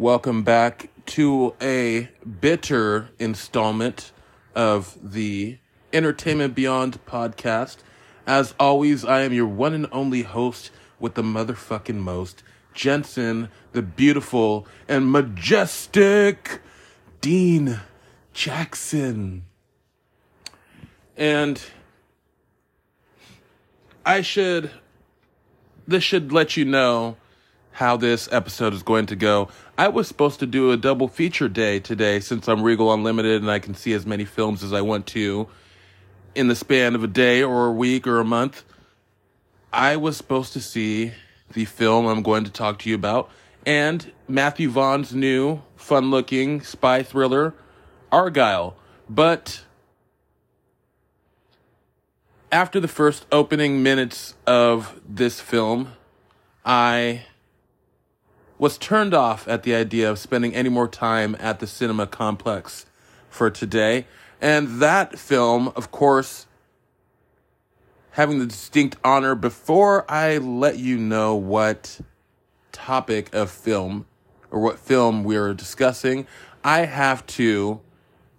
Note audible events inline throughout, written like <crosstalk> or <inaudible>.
Welcome back to a bitter installment of the Entertainment Beyond podcast. As always, I am your one and only host with the motherfucking most, Jensen, the beautiful and majestic Dean Jackson. And I should, this should let you know how this episode is going to go. I was supposed to do a double feature day today since I'm Regal Unlimited and I can see as many films as I want to in the span of a day or a week or a month. I was supposed to see the film I'm going to talk to you about and Matthew Vaughn's new fun looking spy thriller, Argylle. But after the first opening minutes of this film, I was turned off at the idea of spending any more time at the cinema complex for today. And that film, of course, having the distinct honor before I let you know what topic of film or what film we're discussing, I have to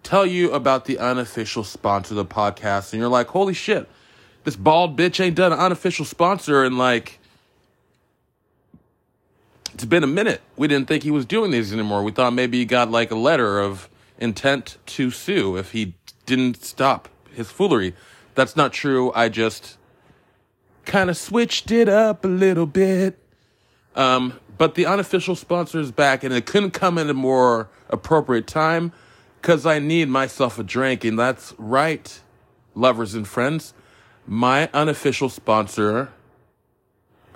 tell you about the unofficial sponsor of the podcast. And you're like, holy shit, this bald bitch ain't done an unofficial sponsor in like it's been a minute. We didn't think he was doing these anymore. We thought maybe he got like a letter of intent to sue if he didn't stop his foolery. That's not true. I just kind of switched it up a little bit. Um, but the unofficial sponsor is back, and it couldn't come at a more appropriate time because I need myself a drink, and that's right, lovers and friends. My unofficial sponsor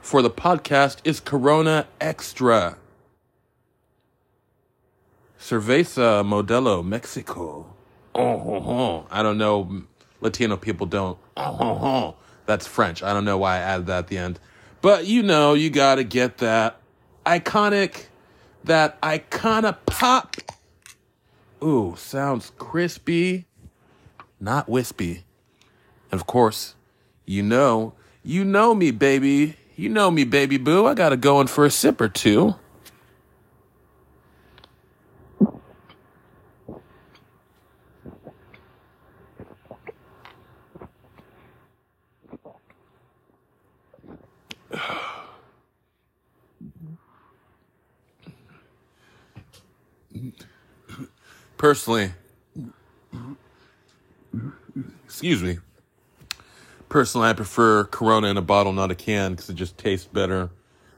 for the podcast is Corona Extra. Cerveza Modelo Mexico. Oh, oh, oh. I don't know. Latino people don't. Oh, oh, oh. That's French. I don't know why I added that at the end. But you know, you gotta get that iconic, that icona pop. Ooh, sounds crispy, not wispy. And of course, you know, you know me, baby. You know me, baby boo. I gotta go in for a sip or two. <sighs> Personally, excuse me. Personally, I prefer Corona in a bottle, not a can, because it just tastes better.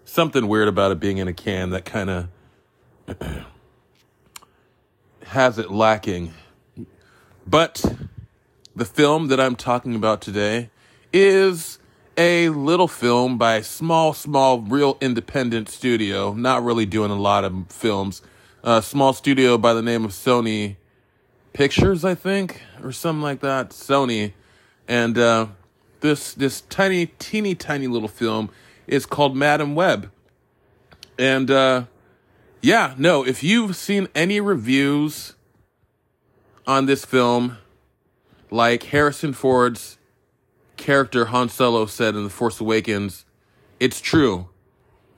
Something weird about it being in a can that kind of <clears throat> has it lacking. But the film that I'm talking about today is a little film by a small, small, real independent studio, not really doing a lot of films. A small studio by the name of Sony Pictures, I think, or something like that. Sony. And uh, this this tiny, teeny, tiny little film is called Madame Web. And uh, yeah, no, if you've seen any reviews on this film, like Harrison Ford's character Han Solo said in The Force Awakens, it's true.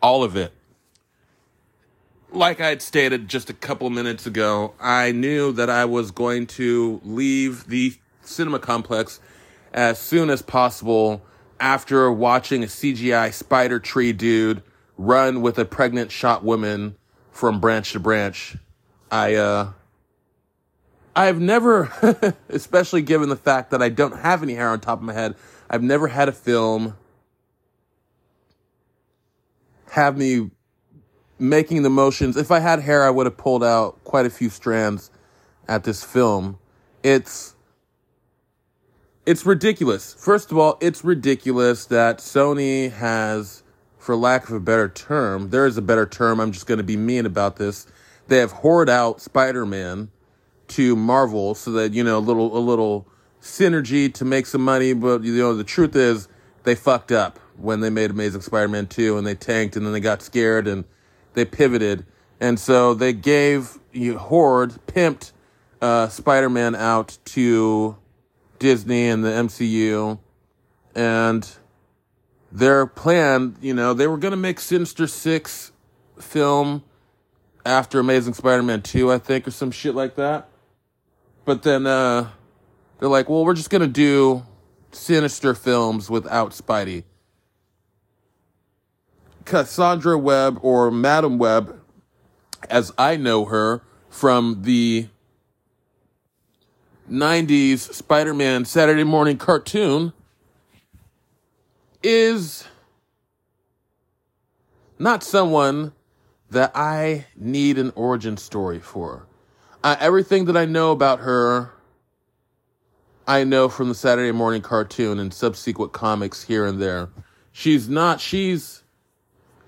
All of it. Like I had stated just a couple minutes ago, I knew that I was going to leave the cinema complex as soon as possible after watching a CGI spider tree dude run with a pregnant shot woman from branch to branch. I, uh, I've never, <laughs> especially given the fact that I don't have any hair on top of my head, I've never had a film have me making the motions. If I had hair, I would have pulled out quite a few strands at this film. It's it's ridiculous. First of all, it's ridiculous that Sony has, for lack of a better term, there is a better term. I'm just going to be mean about this. They have whored out Spider-Man to Marvel so that you know a little a little synergy to make some money. But you know the truth is they fucked up when they made Amazing Spider-Man 2 and they tanked and then they got scared and they pivoted. And so they gave you pimped uh, Spider-Man out to Disney and the MCU. And their plan, you know, they were going to make Sinister Six film after Amazing Spider-Man 2, I think, or some shit like that. But then uh, they're like, well, we're just going to do sinister films without Spidey. Cassandra Webb, or Madame Web, as I know her from the 90s Spider Man Saturday morning cartoon, is not someone that I need an origin story for. Uh, everything that I know about her, I know from the Saturday morning cartoon and subsequent comics here and there. She's not, she's,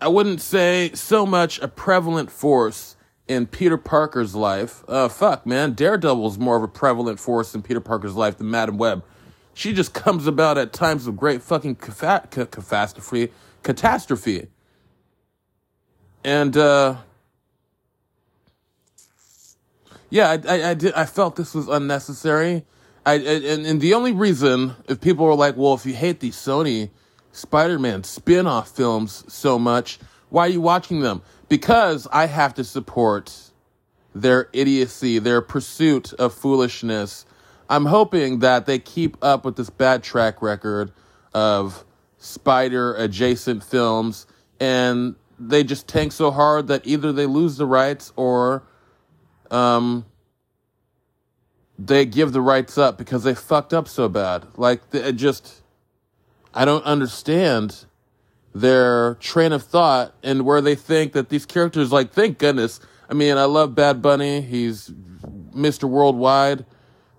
I wouldn't say so much a prevalent force in Peter Parker's life. Uh, fuck, man. Daredevil's more of a prevalent force in Peter Parker's life than Madame Web. She just <laughs> comes about at times of great fucking catastrophe, catastrophe. And, uh, yeah, I, I, I, did. I felt this was unnecessary. I, and, and the only reason, if people were like, well, if you hate these Sony Spider-Man spin-off films so much, why are you watching them? Because I have to support their idiocy, their pursuit of foolishness. I'm hoping that they keep up with this bad track record of spider adjacent films and they just tank so hard that either they lose the rights or um, they give the rights up because they fucked up so bad. Like, it just, I don't understand their train of thought and where they think that these characters, like, thank goodness. I mean, I love Bad Bunny. He's Mr. Worldwide,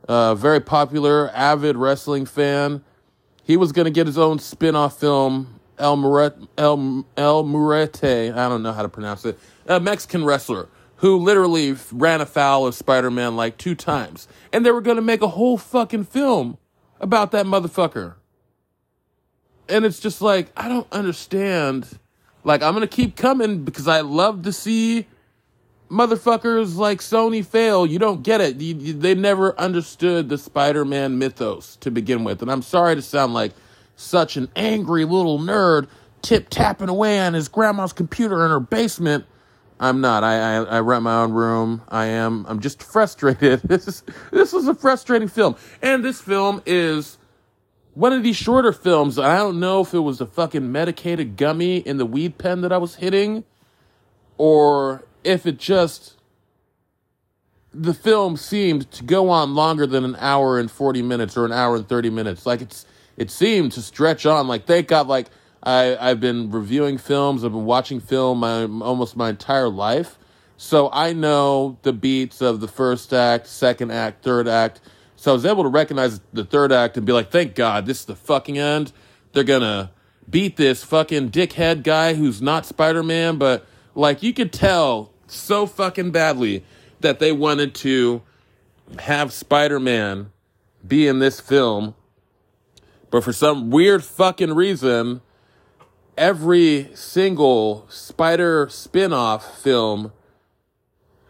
uh, very popular, avid wrestling fan. He was going to get his own spin off film, El Muret, El, El Murete. I don't know how to pronounce it. A Mexican wrestler who literally ran afoul of Spider Man like two times. And they were going to make a whole fucking film about that motherfucker. And it's just like, I don't understand. Like, I'm to keep coming because I love to see motherfuckers like Sony fail. You don't get it. You, you, they never understood the Spider Man mythos to begin with. And I'm sorry to sound like such an angry little nerd tip tapping away on his grandma's computer in her basement I'm not. I, I, I rent my own room. I am. I'm just frustrated. <laughs> This is this is a frustrating film, and this film is one of these shorter films. I don't know if it was a fucking medicated gummy in the weed pen that I was hitting, or if it just the film seemed to go on longer than an hour and 40 minutes or an hour and 30 minutes. Like it's it seemed to stretch on. Like they got like I, I've been reviewing films. I've been watching film my, almost my entire life. So I know the beats of the first act, second act, third act. So I was able to recognize the third act and be like, thank God, this is the fucking end. They're gonna beat this fucking dickhead guy who's not Spider Man, but like you could tell so fucking badly that they wanted to have Spider Man be in this film. But for some weird fucking reason, every single Spider spin-off film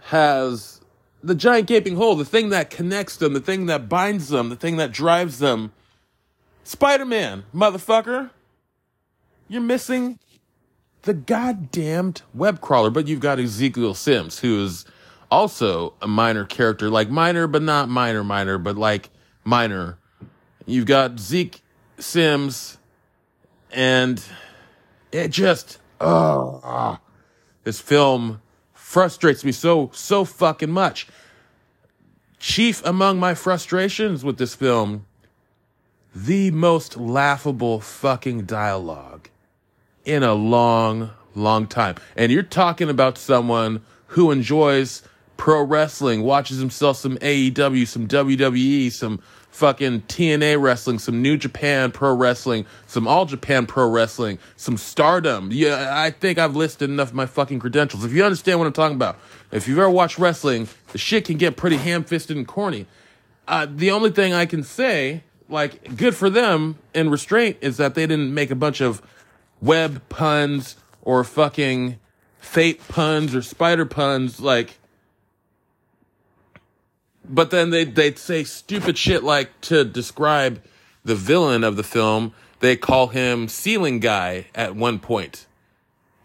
has the giant gaping hole, the thing that connects them, the thing that binds them, the thing that drives them. Spider-Man, motherfucker. You're missing the goddamned web crawler, but you've got Ezekiel Sims, who is also a minor character, like minor, but not minor, minor, but like minor. You've got Zeke Sims, and it just, oh, this film frustrates me so, so fucking much. Chief among my frustrations with this film, the most laughable fucking dialogue in a long, long time. And you're talking about someone who enjoys pro wrestling, watches himself some AEW, some WWE, some fucking TNA wrestling, some New Japan Pro Wrestling, some All Japan Pro Wrestling, some Stardom. Yeah, I think I've listed enough of my fucking credentials. If you understand what I'm talking about, if you've ever watched wrestling, the shit can get pretty ham fisted and corny. Uh, the only thing I can say, like, good for them in restraint is that they didn't make a bunch of web puns or fucking fate puns or spider puns. Like, but then they they'd say stupid shit like to describe the villain of the film. They call him Ceiling Guy at one point.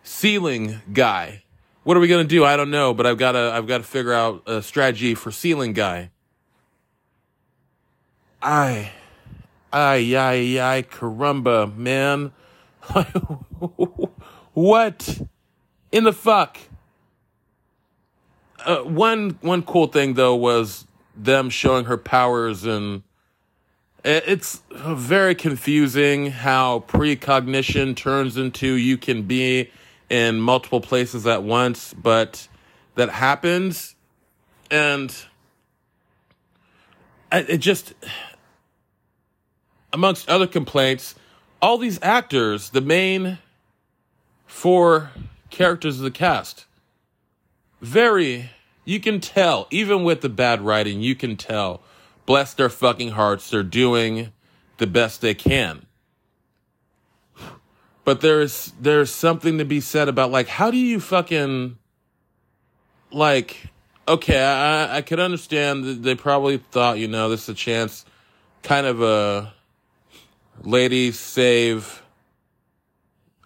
Ceiling Guy. What are we gonna do? I don't know, but I've got to I've got to figure out a strategy for ceiling guy. I, ay ay ay caramba, man. <laughs> what in the fuck? Uh, one one cool thing though was them showing her powers and it's very confusing how precognition turns into you can be in multiple places at once, but that happens. And it just, amongst other complaints, all these actors, the main four characters of the cast, very, you can tell, even with the bad writing, you can tell bless their fucking hearts, they're doing the best they can. But there's there's something to be said about like how do you fucking like okay, I I could understand they probably thought, you know, this is a chance kind of a lady save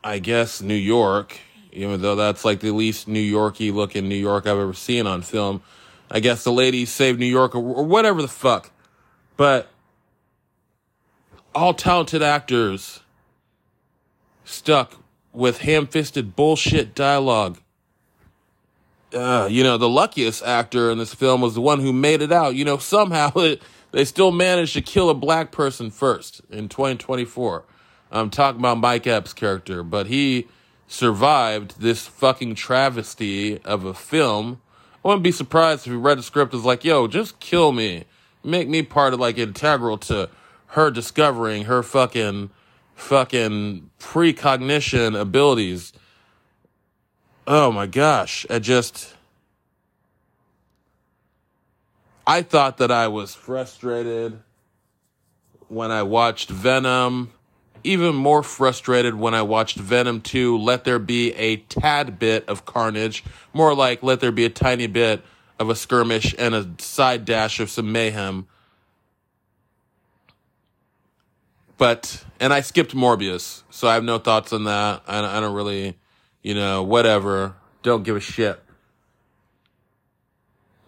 I guess New York, even though that's like the least New Yorky looking New York I've ever seen on film. I guess the lady saved New York or, or whatever the fuck. But all talented actors stuck with ham fisted bullshit dialogue. Uh, you know, the luckiest actor in this film was the one who made it out. You know, somehow it, <laughs> they still managed to kill a black person first in 2024. I'm talking about Mike Epps' character, but he survived this fucking travesty of a film I wouldn't be surprised if he read the script as like, yo, just kill me. Make me part of like integral to her discovering her fucking fucking precognition abilities. Oh my gosh. I just I thought that I was frustrated when I watched Venom even more frustrated when I watched Venom 2 let there be a tad bit of carnage, more like let there be a tiny bit of a skirmish and a side dash of some mayhem. But, and I skipped Morbius, so I have no thoughts on that. I, I don't really, you know, whatever. Don't give a shit.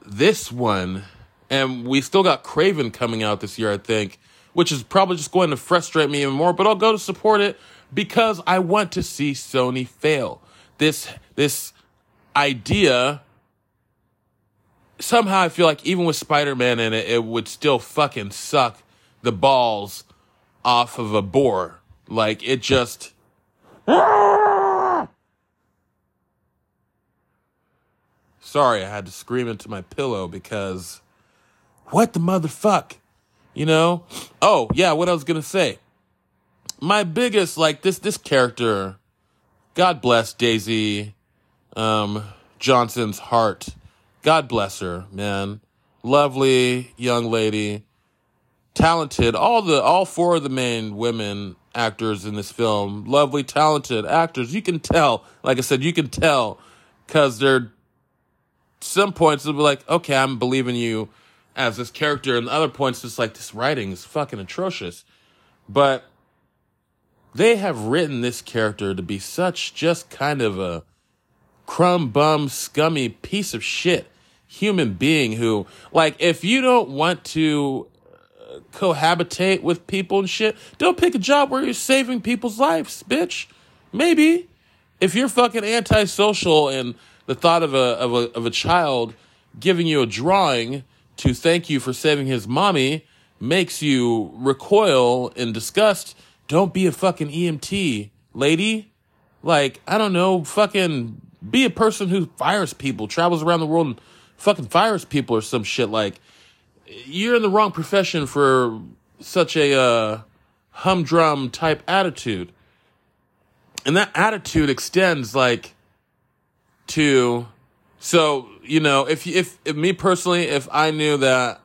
This one, and we still got Kraven coming out this year, I think which is probably just going to frustrate me even more, but I'll go to support it because I want to see Sony fail. This this idea somehow I feel like even with Spider-Man in it, it would still fucking suck the balls off of a boar. Like it just Sorry, I had to scream into my pillow because what the motherfuck? You know? Oh, yeah, what I was going to say. My biggest, like, this, this character, God bless Daisy, um, Johnson's heart. God bless her, man. Lovely young lady. Talented. All the, all four of the main women actors in this film. Lovely, talented actors. You can tell, like I said, you can tell because they're, some points they'll be like, okay, I'm believing you as this character, and other points, just like this writing is fucking atrocious. But they have written this character to be such just kind of a crumb bum, scummy piece of shit human being who, like, if you don't want to uh, cohabitate with people and shit, don't pick a job where you're saving people's lives, bitch. Maybe if you're fucking antisocial and the thought of a of a of a child giving you a drawing to thank you for saving his mommy makes you recoil in disgust, don't be a fucking EMT, lady. Like, I don't know, fucking be a person who fires people, travels around the world and fucking fires people or some shit. Like, you're in the wrong profession for such a uh, humdrum type attitude. And that attitude extends like to so you know, if if, if me personally, if I knew that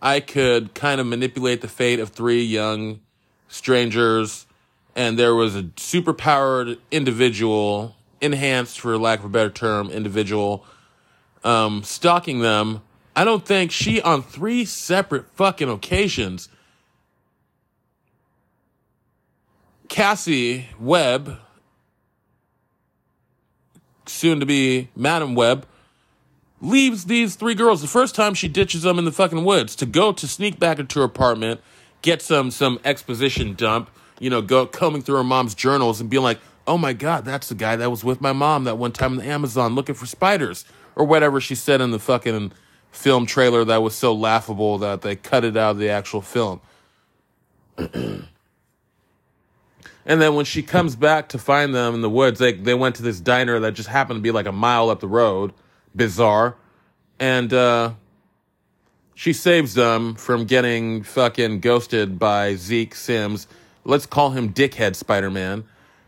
I could kind of manipulate the fate of three young strangers, and there was a superpowered individual, enhanced for lack of a better term, individual, um, stalking them. I don't think she on three separate fucking occasions. Cassie Webb soon to be Madame Web, leaves these three girls. The first time she ditches them in the fucking woods to go to sneak back into her apartment, get some some exposition dump, you know, go combing through her mom's journals and being like, oh my god, that's the guy that was with my mom that one time in the Amazon looking for spiders or whatever she said in the fucking film trailer that was so laughable that they cut it out of the actual film. <clears throat> and then when she comes back to find them in the woods, they they went to this diner that just happened to be like a mile up the road. Bizarre. And uh she saves them from getting fucking ghosted by Zeke Sims. Let's call him Dickhead Spider Man.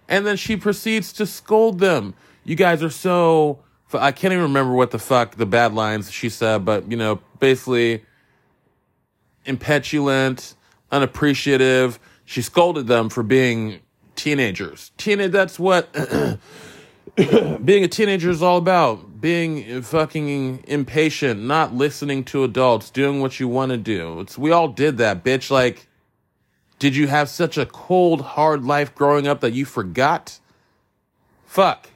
And then she proceeds to scold them. You guys are so I can't even remember what the fuck the bad lines she said, but you know, basically impetulant, unappreciative. She scolded them for being teenagers. Teenage that's what <clears throat> <coughs> being a teenager is all about. Being fucking impatient, not listening to adults, doing what you want to do. It's we all did that, bitch. Like did you have such a cold, hard life growing up that you forgot? Fuck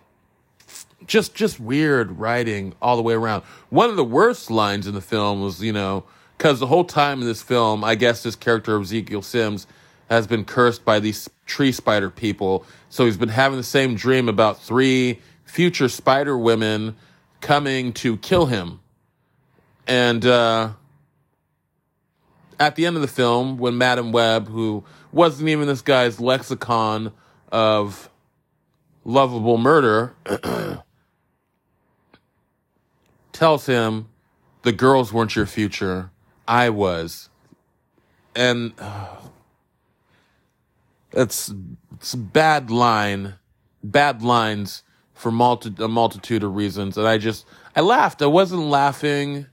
just just weird writing all the way around. One of the worst lines in the film was, you know, because the whole time in this film, I guess this character of Ezekiel Sims has been cursed by these tree spider people. So he's been having the same dream about three future spider women coming to kill him. And uh, at the end of the film, when Madame Web, who wasn't even this guy's lexicon of lovable murder, <clears throat> tells him the girls weren't your future. I was. And uh, it's, it's bad line, bad lines for multi- a multitude of reasons. And I just, I laughed. I wasn't laughing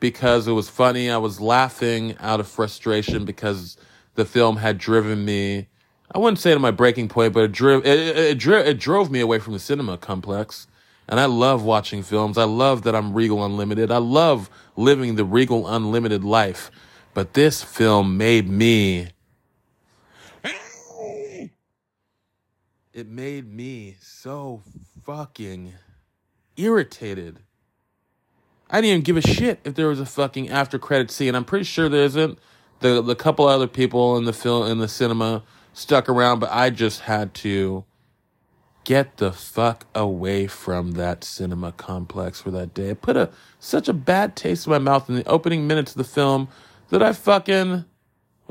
because it was funny. I was laughing out of frustration because the film had driven me. I wouldn't say to my breaking point, but it, drove it, it, it, it drove me away from the cinema complex. And I love watching films. I love that I'm Regal Unlimited. I love living the Regal Unlimited life. But this film made me. It made me so fucking irritated. I didn't even give a shit if there was a fucking after credit scene. I'm pretty sure there isn't. The the couple other people in the film in the cinema stuck around, but I just had to get the fuck away from that cinema complex for that day. It put a such a bad taste in my mouth in the opening minutes of the film that I fucking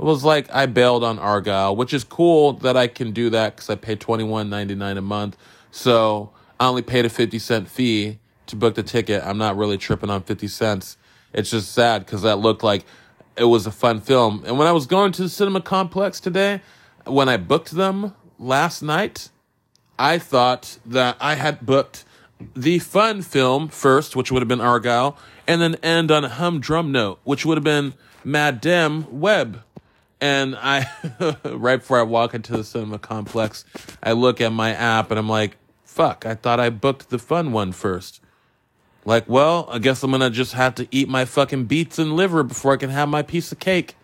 was like I bailed on Argylle, which is cool that I can do that because I pay twenty one ninety nine a month. So I only paid a fifty cent fee to book the ticket. I'm not really tripping on fifty cents. It's just sad because that looked like it was a fun film. And when I was going to the cinema complex today, when I booked them last night, I thought that I had booked the fun film first, which would have been Argylle, and then end on a humdrum note, which would have been Madame Web. And I, <laughs> right before I walk into the cinema complex, I look at my app and I'm like, fuck, I thought I booked the fun one first. Like, well, I guess I'm gonna just have to eat my fucking beets and liver before I can have my piece of cake.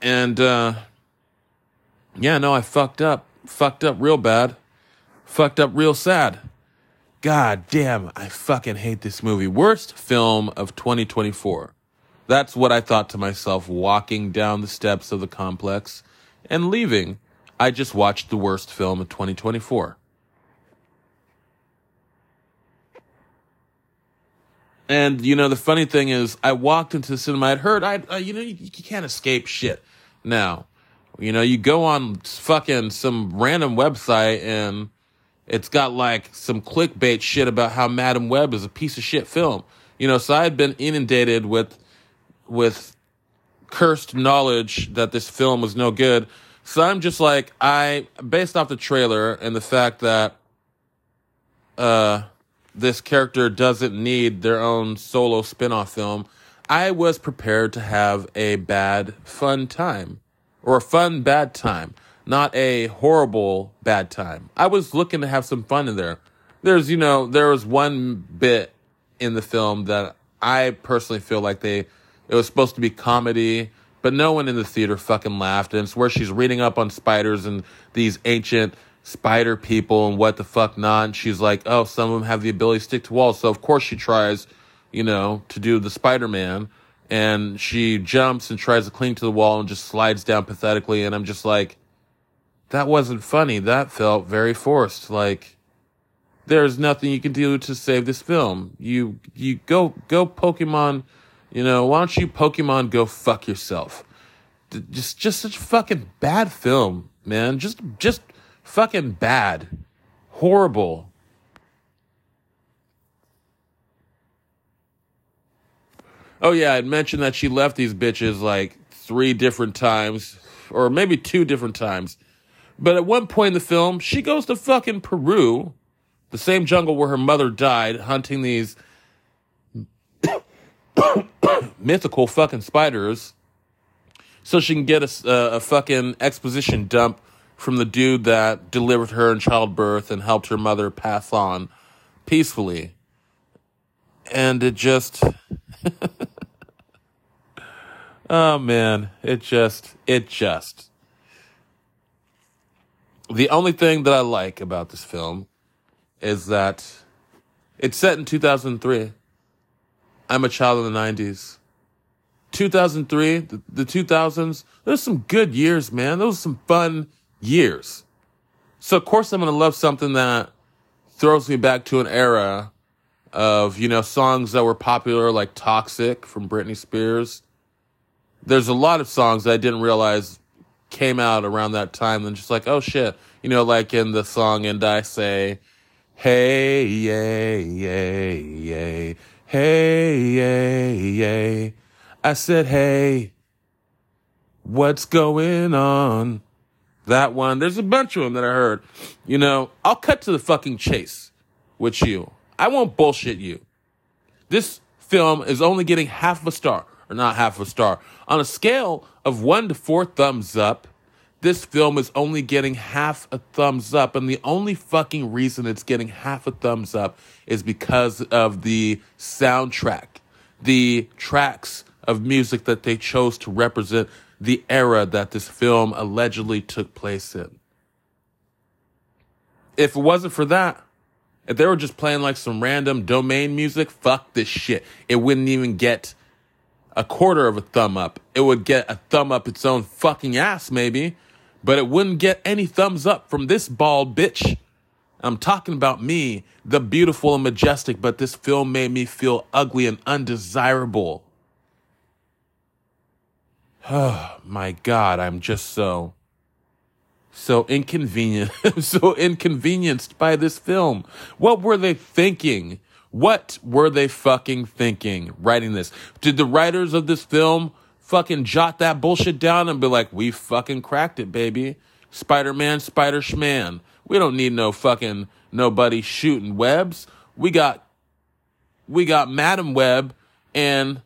And, uh, yeah, no, I fucked up fucked up real bad, fucked up real sad. God damn, I fucking hate this movie. Worst film of 2024. That's what I thought to myself walking down the steps of the complex and leaving. I just watched the worst film of 2024. And you know the funny thing is, I walked into the cinema. I'd heard, I uh, you know you, you can't escape shit now. You know, you go on fucking some random website and it's got like some clickbait shit about how Madame Web is a piece of shit film. You know, so I had been inundated with with cursed knowledge that this film was no good. So I'm just like I based off the trailer and the fact that uh this character doesn't need their own solo spin-off film, I was prepared to have a bad fun time or a fun bad time, not a horrible bad time. I was looking to have some fun in there. There's, you know, there was one bit in the film that I personally feel like they, it was supposed to be comedy, but no one in the theater fucking laughed. And it's where she's reading up on spiders and these ancient spider people and what the fuck not. And she's like, oh, some of them have the ability to stick to walls. So of course she tries, you know, to do the Spider Man. And she jumps and tries to cling to the wall and just slides down pathetically. And I'm just like, that wasn't funny. That felt very forced. Like, there's nothing you can do to save this film. You, you go, go Pokemon, you know, why don't you Pokemon go fuck yourself? Just, just such a fucking bad film, man. Just, just fucking bad. Horrible. Oh yeah, I'd mentioned that she left these bitches like three different times, or maybe two different times. But at one point in the film, she goes to fucking Peru, the same jungle where her mother died, hunting these <coughs> mythical fucking spiders, so she can get a, uh, a fucking exposition dump from the dude that delivered her in childbirth and helped her mother pass on peacefully. And it just. <laughs> oh man, it just. It just. The only thing that I like about this film is that it's set in 2003. I'm a child of the 90s. 2003, the, the 2000s, there's some good years, man. Those are some fun years. So of course I'm going to love something that throws me back to an era of, you know, songs that were popular like Toxic from Britney Spears. There's a lot of songs that I didn't realize came out around that time and just like, oh shit. You know, like in the song And I Say, Hey, yay, yay, yay, hey, yay, yay. I said, hey, what's going on? that one. There's a bunch of them that I heard. You know, I'll cut to the fucking chase with you. I won't bullshit you. This film is only getting half a star, or not half a star. On a scale of one to four thumbs up, this film is only getting half a thumbs up. And the only fucking reason it's getting half a thumbs up is because of the soundtrack, the tracks of music that they chose to represent the era that this film allegedly took place in. If it wasn't for that, if they were just playing like some random domain music, fuck this shit. It wouldn't even get a quarter of a thumb up. It would get a thumb up its own fucking ass, maybe, but it wouldn't get any thumbs up from this bald bitch. I'm talking about me, the beautiful and majestic, but this film made me feel ugly and undesirable. Oh <sighs> my God, I'm just so, so inconvenient, <laughs> so inconvenienced by this film. What were they thinking? What were they fucking thinking writing this? Did the writers of this film fucking jot that bullshit down and be like, we fucking cracked it, baby? Spider Man, Spider Schman. We don't need no fucking nobody shooting webs. We got, we got Madame Web and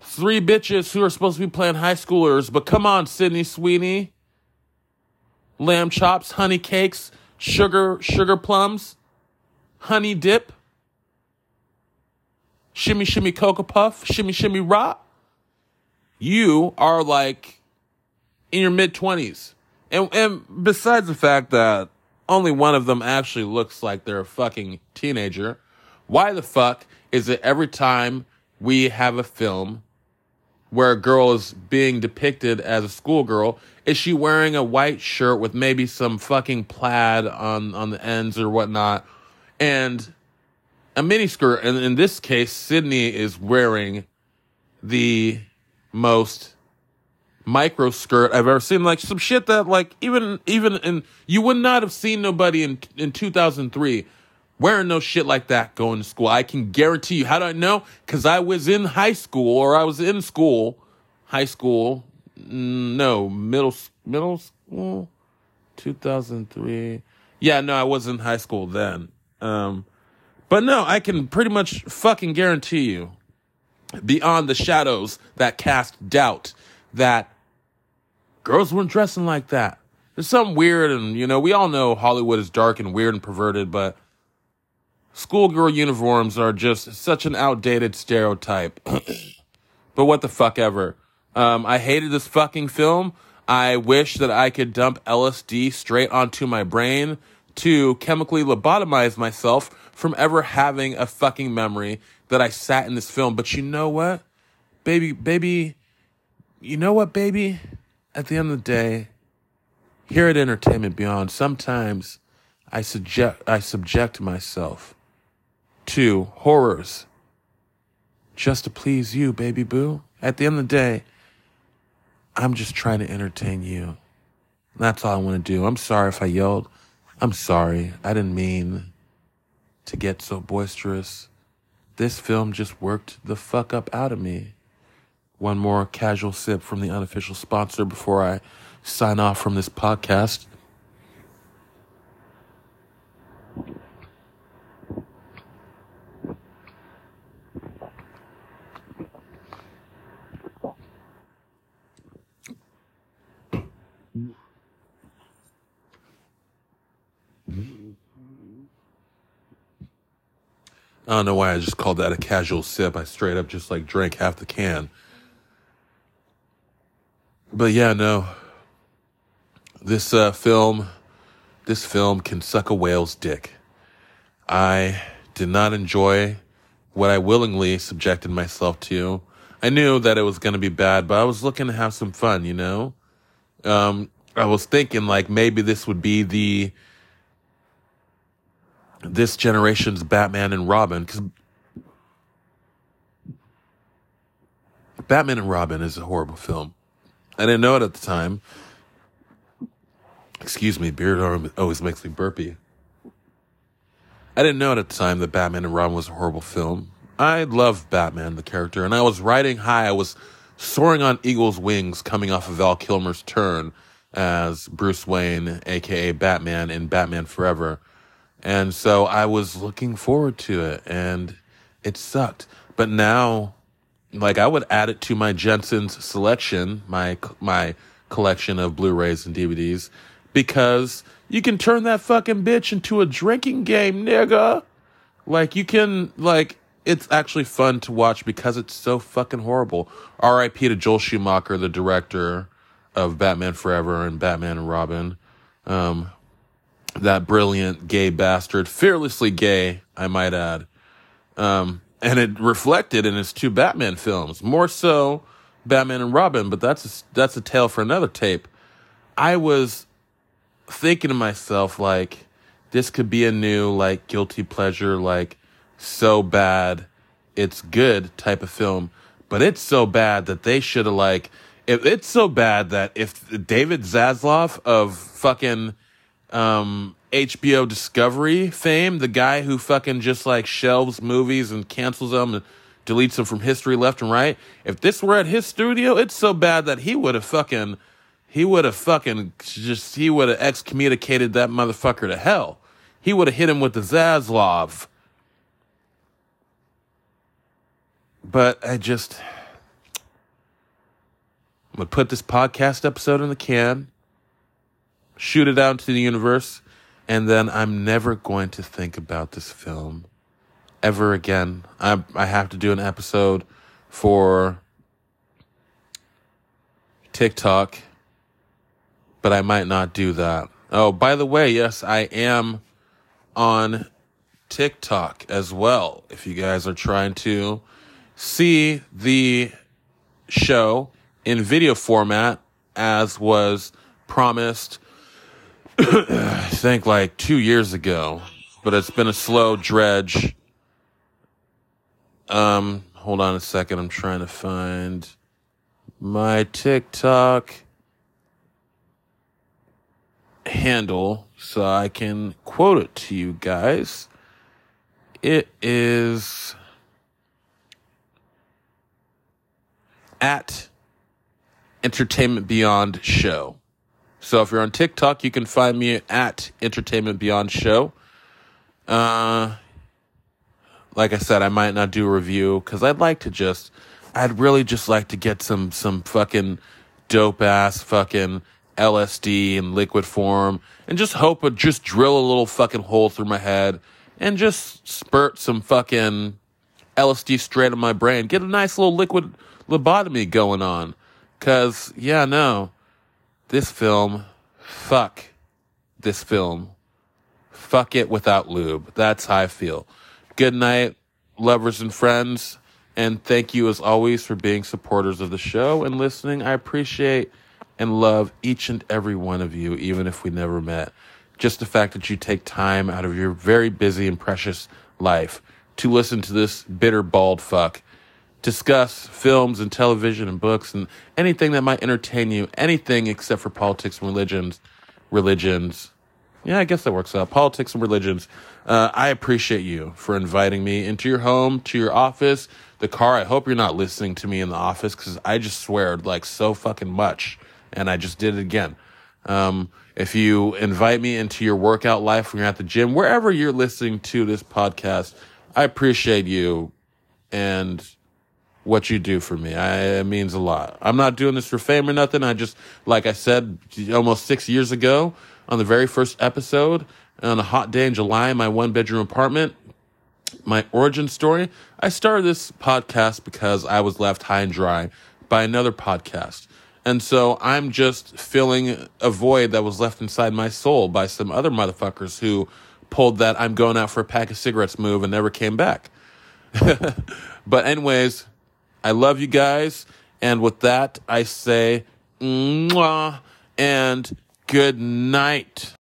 three bitches who are supposed to be playing high schoolers, but come on, Sydney Sweeney. Lamb chops, honey cakes, sugar, sugar plums, honey dip, shimmy, shimmy cocoa puff, shimmy, shimmy rock. You are like in your mid 20s. And, and besides the fact that only one of them actually looks like they're a fucking teenager, why the fuck is it every time we have a film where a girl is being depicted as a schoolgirl, is she wearing a white shirt with maybe some fucking plaid on, on the ends or whatnot, and a miniskirt? And in this case, Sydney is wearing the most micro skirt I've ever seen. Like some shit that like even even in you would not have seen nobody in in 2003 wearing no shit like that going to school. I can guarantee you. How do I know? Because I was in high school or I was in school, high school, no, middle, middle school, 2003. Yeah, no, I was in high school then. Um, but no, I can pretty much fucking guarantee you, beyond the shadows that cast doubt, that girls weren't dressing like that. There's something weird, and you know, we all know Hollywood is dark and weird and perverted, but schoolgirl uniforms are just such an outdated stereotype. <clears throat> but what the fuck ever. Um, I hated this fucking film. I wish that I could dump LSD straight onto my brain to chemically lobotomize myself from ever having a fucking memory that I sat in this film. But you know what? Baby, baby, you know what, baby? At the end of the day, here at Entertainment Beyond, sometimes I subject, I subject myself to horrors just to please you, baby boo. At the end of the day, I'm just trying to entertain you. That's all I want to do. I'm sorry if I yelled. I'm sorry. I didn't mean to get so boisterous. This film just worked the fuck up out of me. One more casual sip from the unofficial sponsor before I sign off from this podcast. I don't know why I just called that a casual sip. I straight up just like drank half the can. But yeah, no. This uh, film, this film can suck a whale's dick. I did not enjoy what I willingly subjected myself to. I knew that it was going to be bad, but I was looking to have some fun, you know? Um, I was thinking like maybe this would be the this generation's Batman and Robin because Batman and Robin is a horrible film. I didn't know it at the time. Excuse me, beard arm always makes me burpy. I didn't know it at the time that Batman and Robin was a horrible film. I love Batman, the character, and I was riding high. I was soaring on eagle's wings coming off of Val Kilmer's turn as Bruce Wayne, aka Batman in Batman Forever. And so I was looking forward to it and it sucked. But now, like I would add it to my Jensen's selection, my, my collection of Blu-rays and DVDs because you can turn that fucking bitch into a drinking game, nigga. Like you can, like, it's actually fun to watch because it's so fucking horrible. R.I.P. to Joel Schumacher, the director of Batman Forever and Batman and Robin. Um, that brilliant gay bastard, fearlessly gay, I might add. Um, and it reflected in his two Batman films, more so Batman and Robin, but that's a, that's a tale for another tape. I was thinking to myself, like, this could be a new, like, guilty pleasure, like, so bad, it's good type of film, but it's so bad that they should have, like, it's so bad that if David Zaslav of fucking um, HBO Discovery fame, the guy who fucking just like shelves movies and cancels them and deletes them from history left and right. If this were at his studio, it's so bad that he would have fucking, he would have fucking just, he would have excommunicated that motherfucker to hell. He would have hit him with the Zaslav. But I just, I'm gonna put this podcast episode in the can shoot it out into the universe, and then I'm never going to think about this film ever again. I I have to do an episode for TikTok, but I might not do that. Oh, by the way, yes, I am on TikTok as well. If you guys are trying to see the show in video format as was promised I think like two years ago, but it's been a slow dredge. Um, hold on a second. I'm trying to find my TikTok handle so I can quote it to you guys. It is at Entertainment Beyond Show. So if you're on TikTok, you can find me at Entertainment Beyond Show. Uh, like I said, I might not do a review because I'd like to just, I'd really just like to get some some fucking dope ass fucking LSD in liquid form and just hope it just drill a little fucking hole through my head and just spurt some fucking LSD straight in my brain. Get a nice little liquid lobotomy going on. Cause yeah, no this film, fuck this film. fuck it without lube. That's how I feel. Good night, lovers and friends. And thank you as always for being supporters of the show and listening. I appreciate and love each and every one of you, even if we never met. Just the fact that you take time out of your very busy and precious life to listen to this bitter bald fuck discuss films and television and books and anything that might entertain you, anything except for politics and religions, religions. Yeah, I guess that works out. Politics and religions. Uh, I appreciate you for inviting me into your home, to your office, the car. I hope you're not listening to me in the office because I just swear like so fucking much, and I just did it again. Um, if you invite me into your workout life when you're at the gym, wherever you're listening to this podcast, I appreciate you and what you do for me. I, it means a lot. I'm not doing this for fame or nothing. I just, like I said, almost six years ago on the very first episode on a hot day in July in my one bedroom apartment, my origin story, I started this podcast because I was left high and dry by another podcast. And so I'm just filling a void that was left inside my soul by some other motherfuckers who pulled that I'm going out for a pack of cigarettes move and never came back. <laughs> but anyways, I love you guys. And with that, I say, mwah, and good night.